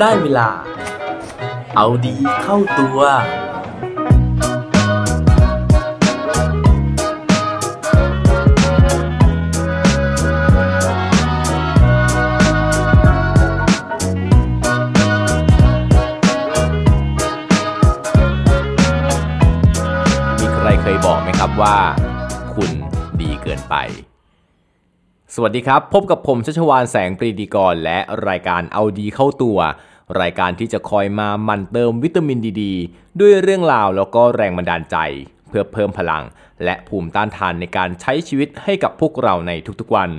ได้เวลา เอาดีเข้าตัว มีใครเคยบอกไหมครับว่า คุณดีเกินไปสวัสดีครับ พบกับผมชัชวานแสงปรีดีกรและรายการเอาดีเข้าตัว รายการที่จะคอยมามันเติมวิตามินดีดด้วยเรื่องราวแล้วก็แรงบันดาลใจ เพื่อเพิ่มพลัง และภูมิต้านทานในการใช้ชีวิตให้กับพวกเราในทุกๆวัน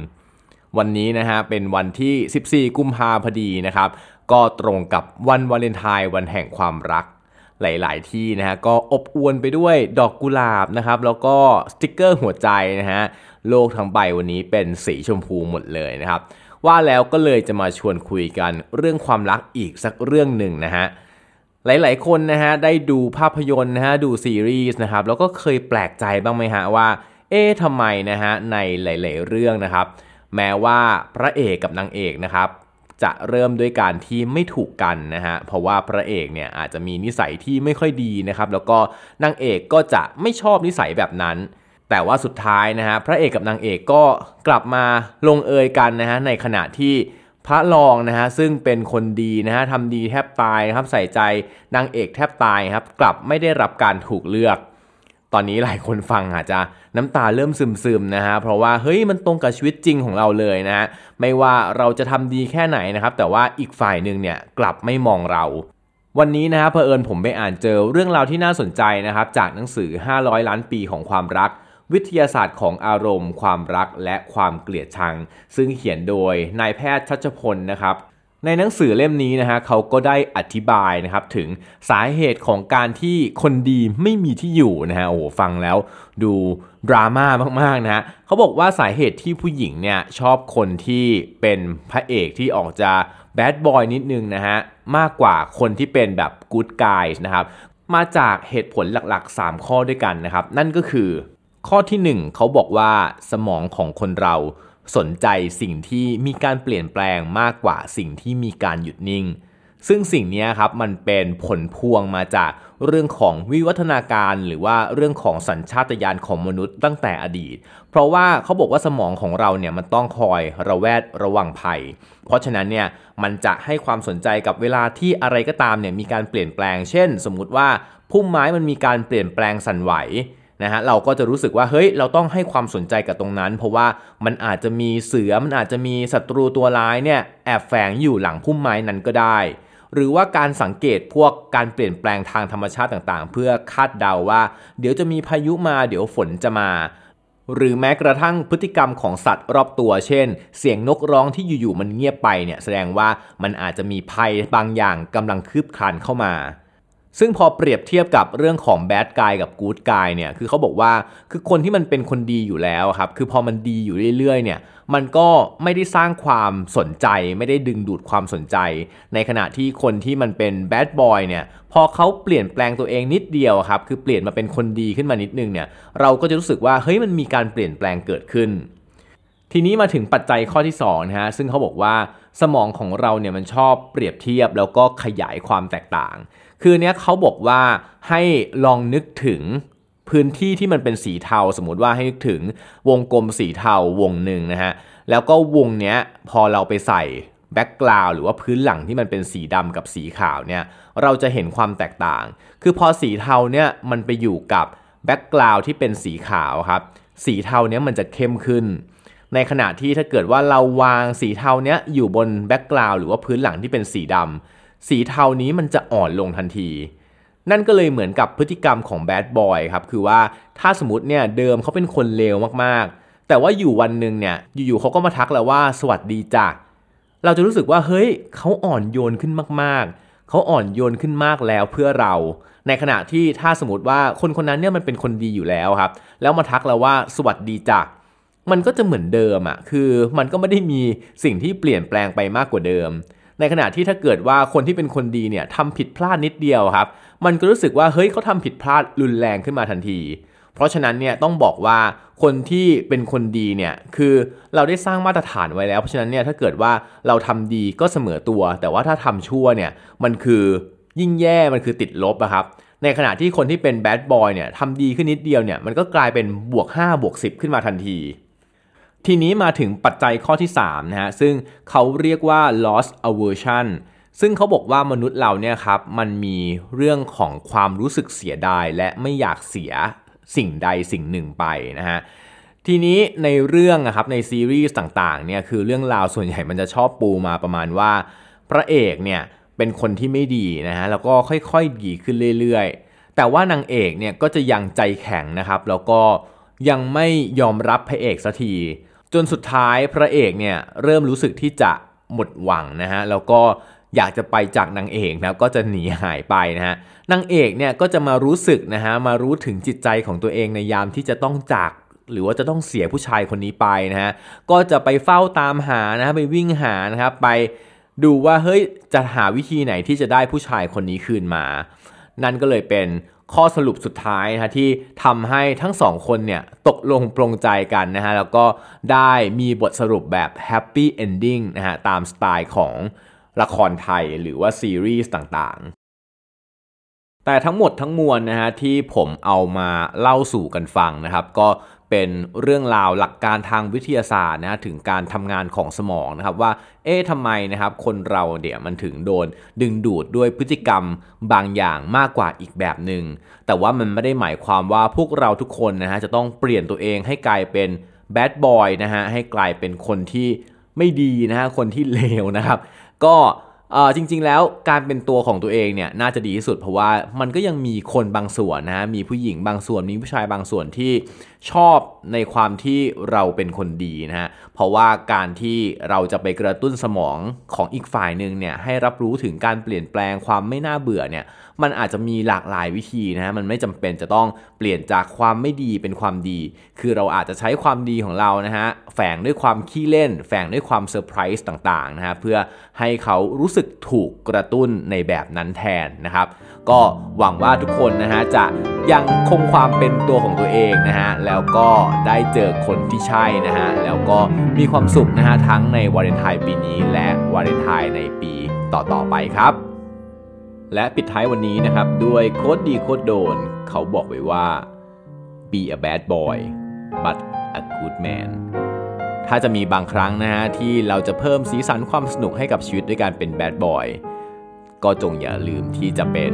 วันนี้นะฮะเป็นวันที่ 14 กุมภาพอดีนะครับ ก็ตรงกับวันวาเลนไทน์วันแห่งความรักหลาย ๆ ที่นะฮะก็อบอวลไปด้วยดอกกุหลาบนะครับแล้วก็สติกเกอร์หัวใจนะฮะ โลกทั้งใบวันนี้เป็นสีชมพูหมดเลยนะครับ ว่าแล้วก็เลยจะมาชวนคุยกันเรื่องความรักอีกสักเรื่องหนึ่งนะฮะหลาย ๆ คนนะฮะได้ดูภาพยนตร์นะฮะดูซีรีส์นะครับแล้วก็เคยแปลกใจบ้างไหมฮะว่า เอ๊ะทำไมนะฮะในหลาย ๆ เรื่องนะครับ แม้ว่าพระเอกกับนางเอกนะครับ จะเริ่มด้วยการที่ไม่ถูกกันนะฮะเพราะว่าพระเอกเนี่ยอาจจะมีนิสัยที่ไม่ค่อยดีนะครับ แล้วก็นางเอกก็จะไม่ชอบนิสัยแบบนั้น แต่ว่าสุดท้ายนะฮะพระเอกกับนางเอกก็กลับมาลงเอยกันนะฮะในขณะที่พระรองนะฮะซึ่งเป็นคนดีนะฮะทำดีแทบตายนะครับใส่ใจนางเอกแทบตายครับกลับไม่ได้รับการถูกเลือก ตอนนี้หลายคนฟังอาจจะน้ำตาเริ่มซึมๆนะฮะเพราะว่าเฮ้ยมันตรงกับชีวิตจริงของเราเลยนะฮะไม่ว่าเราจะทำดีแค่ไหนนะครับแต่ว่าอีกฝ่ายหนึ่งเนี่ยกลับไม่มองเรา วันนี้นะฮะเผอิญผมไปอ่านเจอเรื่องราวที่น่าสนใจนะครับจากหนังสือ 500 ล้านปีของความรัก วิทยาศาสตร์ของอารมณ์ ความรักและความเกลียดชัง ซึ่งเขียนโดยนายแพทย์ชัชพลนะครับในหนังสือเล่มนี้นะฮะเขาก็ได้อธิบายนะครับถึงสาเหตุของการที่คนดีไม่มีที่อยู่นะฮะโอ้โหฟังแล้วดูดราม่ามากๆนะฮะเขาบอกว่าสาเหตุที่ผู้หญิงเนี่ยชอบคนที่เป็นพระเอกที่ออกจะแบดบอยนิดนึงนะฮะมากกว่าคนที่เป็นแบบกู๊ดกายนะครับมาจากเหตุผลหลักๆ 3 ข้อด้วยกันนะครับนั่นก็คือ ข้อที่ 1เขาบอกว่าสมองของคนเราสนใจสิ่งที่มีการเปลี่ยนแปลงมากกว่าสิ่งที่มีการหยุดนิ่ง ซึ่งสิ่งนี้ครับมันเป็นผลพวงมาจากเรื่องของวิวัฒนาการหรือว่าเรื่องของสัญชาตญาณของมนุษย์ตั้งแต่อดีต เพราะว่าเขาบอกว่าสมองของเราเนี่ยมันต้องคอยระแวดระวังภัย เพราะฉะนั้นเนี่ยมันจะให้ความสนใจกับเวลาที่อะไรก็ตามเนี่ยมีการเปลี่ยนแปลง เช่น สมมุติว่าพุ่มไม้มันมีการเปลี่ยนแปลงสั่นไหว นะฮะเราก็จะรู้สึกว่าเฮ้ยเราต้องให้ความสนใจกับตรงนั้น เพราะว่ามันอาจจะมีเสือมันอาจจะมีศัตรูตัวร้ายเนี่ยแอบแฝงอยู่หลังพุ่มไม้นั้นก็ได้ หรือว่าการสังเกตพวกการเปลี่ยนแปลงทางธรรมชาติต่างๆ เพื่อคาดเดาว่า เดี๋ยวจะมีพายุมาเดี๋ยวฝนจะมาหรือแม้กระทั่งพฤติกรรมของสัตว์รอบตัว เช่น เสียงนกร้องที่อยู่ๆมันเงียบไปเนี่ยแสดงว่ามันอาจจะมีภัยบางอย่างกำลังคืบคลานเข้ามา ซึ่งพอเปรียบเทียบกับเรื่องของแบดกายกับกู๊ดกายเนี่ยคือเขาบอกว่าคือคนที่มันเป็นคนดีอยู่แล้วครับคือพอมันดีอยู่เรื่อยๆเนี่ยมันก็ไม่ได้สร้างความสนใจ ไม่ได้ดึงดูดความสนใจ ในขณะที่คนที่มันเป็นแบดบอยเนี่ยพอเขาเปลี่ยนแปลงตัวเองนิดเดียวครับคือเปลี่ยนมาเป็นคนดีขึ้นมานิดนึงเนี่ยเราก็จะรู้สึกว่าเฮ้ยมันมีการเปลี่ยนแปลงเกิดขึ้น ทีนี้มาถึงปัจจัยข้อที่2นะฮะซึ่งเขาบอกว่าสมองของเราเนี่ยมันชอบเปรียบเทียบแล้วก็ขยายความแตกต่าง คือเนี้ยเขาบอกว่าให้ลองนึกถึงพื้นที่ที่มันเป็นสีเทา สมมุติว่าให้นึกถึงวงกลมสีเทาวงหนึ่งนะฮะแล้วก็วงเนี้ยพอเราไปใส่background หรือว่าพื้นหลังที่มันเป็นสีดำกับสีขาวเนี่ยเราจะเห็นความแตกต่าง คือพอสีเทาเนี่ยมันไปอยู่กับ background ที่เป็นสีขาวครับสีเทาเนี้ยมันจะเข้มขึ้น ในขณะที่ถ้าเกิดว่าเราวางสีเทาเนี้ยอยู่บน background หรือว่าพื้นหลังที่เป็นสีดำ สีเทานี้มันจะอ่อนลงทันที นั่นก็เลยเหมือนกับพฤติกรรมของ bad boy ครับ คือว่าถ้าสมมติเนี่ยเดิมเขาเป็นคนเลวมากๆ แต่ว่าอยู่วันหนึ่งเนี่ยอยู่ๆเขาก็มาทักเราว่าสวัสดีจ้ะเราจะรู้สึกว่าเฮ้ยเขาอ่อนโยนขึ้นมากๆ เขาอ่อนโยนขึ้นมากแล้วเพื่อเรา ในขณะที่ถ้าสมมติว่าคนคนนั้นเนี่ยมันเป็นคนดีอยู่แล้วครับ แล้วมาทักเราว่าสวัสดีจ้ะมันก็จะเหมือนเดิมอะคือมันก็ไม่ได้มีสิ่งที่เปลี่ยนแปลงไปมากกว่าเดิม ในขณะที่ถ้าเกิดว่าคนที่เป็นคนดีเนี่ยทำผิดพลาดนิดเดียวครับ มันก็รู้สึกว่าเฮ้ยเขาทำผิดพลาดรุนแรงขึ้นมาทันที เพราะฉะนั้นเนี่ยต้องบอกว่าคนที่เป็นคนดีเนี่ยคือเราได้สร้างมาตรฐานไว้แล้ว เพราะฉะนั้นเนี่ยถ้าเกิดว่าเราทำดีก็เสมอตัว แต่ว่าถ้าทำชั่วเนี่ยมันคือยิ่งแย่มันคือติดลบอะครับในขณะที่คนที่เป็นแบดบอยเนี่ยทำดีขึ้นนิดเดียวเนี่ยมันก็กลายเป็นบวก5บวก10 ขึ้นมาทันที ทีนี้มาถึงปัจจัยข้อที่3นะฮะซึ่งเขาเรียกว่า loss aversion ซึ่งเขาบอกว่ามนุษย์เราเนี่ยครับมันมีเรื่องของความรู้สึกเสียดาย และไม่อยากเสียสิ่งใดสิ่งหนึ่งไปนะฮะทีนี้ในเรื่องนะครับในซีรีส์ต่างๆเนี่ยคือเรื่องราวส่วนใหญ่มันจะชอบปูมาประมาณว่า พระเอกเนี่ยเป็นคนที่ไม่ดีนะฮะแล้วก็ค่อยๆดีขึ้นเรื่อยๆ แต่ว่านางเอกเนี่ยก็จะยังใจแข็งนะครับ แล้วก็ยังไม่ยอมรับพระเอกสักที จนสุดท้ายพระเอกเนี่ยเริ่มรู้สึกที่จะหมดหวังนะฮะแล้วก็อยากจะไปจากนางเอกนะก็จะหนีหายไปนะฮะนางเอกเนี่ยก็จะมารู้สึกนะฮะมารู้ถึงจิตใจของตัวเองในยามที่จะต้องจากหรือว่าจะต้องเสียผู้ชายคนนี้ไปนะฮะก็จะไปเฝ้าตามหานะฮะไปวิ่งหานะครับไปดูว่าเฮ้ยจะหาวิธีไหนที่จะได้ผู้ชายคนนี้คืนมา นั่นก็เลยเป็น ข้อสรุปสุดท้ายนะที่ทำให้ทั้งสองคนเนี่ยตกลงปรงใจกันนะฮะแล้วก็ได้มีบทสรุปแบบ happy ending นะฮะตามสไตล์ของละครไทยหรือว่าซีรีส์ต่างๆ แต่ทั้งหมดทั้งมวลนะฮะที่ผมเอามาเล่าสู่กันฟังนะครับ ก็ เป็นเรื่องราวหลักการทางวิทยาศาสตร์นะถึงการทำงานของสมองนะครับว่าเอ๊ะทำไมนะครับคนเราเนี่ยมันถึงโดนดึงดูดด้วยพฤติกรรมบางอย่างมากกว่าอีกแบบหนึ่งแต่ว่ามันไม่ได้หมายความว่าพวกเราทุกคนนะฮะจะต้องเปลี่ยนตัวเองให้กลายเป็นแบดบอยนะฮะให้กลายเป็นคนที่ไม่ดีนะฮะคนที่เลวนะครับ ก็จริงๆ แล้วการเป็นตัวของตัวเองเนี่ยน่าจะดีที่สุดเพราะว่ามันก็ยังมีคนบางส่วนนะมีผู้หญิงบางส่วนมีผู้ชายบางส่วนที่ ชอบในความที่เราเป็นคนดีนะฮะ เพราะว่าการที่เราจะไปกระตุ้นสมองของอีกฝ่ายหนึ่งเนี่ยให้รับรู้ถึงการเปลี่ยนแปลงความไม่น่าเบื่อเนี่ยมันอาจจะมีหลากหลายวิธีนะฮะมันไม่จำเป็นจะต้องเปลี่ยนจากความไม่ดีเป็นความดี คือเราอาจจะใช้ความดีของเรานะฮะแฝงด้วยความขี้เล่น แฝงด้วยความเซอร์ไพรส์ต่างๆนะฮะเพื่อให้เขารู้สึกถูกกระตุ้นในแบบนั้นแทนนะครับ ก็หวังว่าทุกคนนะฮะจะ ยังคงความเป็นตัวของตัวเองนะฮะแล้วก็ได้เจอคนที่ใช่นะฮะแล้วก็มีความสุขนะฮะทั้งในวาเลนไทน์ปีนี้ และวาเลนไทน์ในปีต่อๆไปครับ และปิดท้ายวันนี้นะครับด้วยโค้ดดีโค้ดโดน เขาบอกไว้ว่า be a bad boy but a good man ถ้าจะมีบางครั้งนะฮะที่เราจะเพิ่มสีสันความสนุกให้กับชีวิตด้วยการเป็น bad boy ก็จงอย่าลืมที่จะเป็น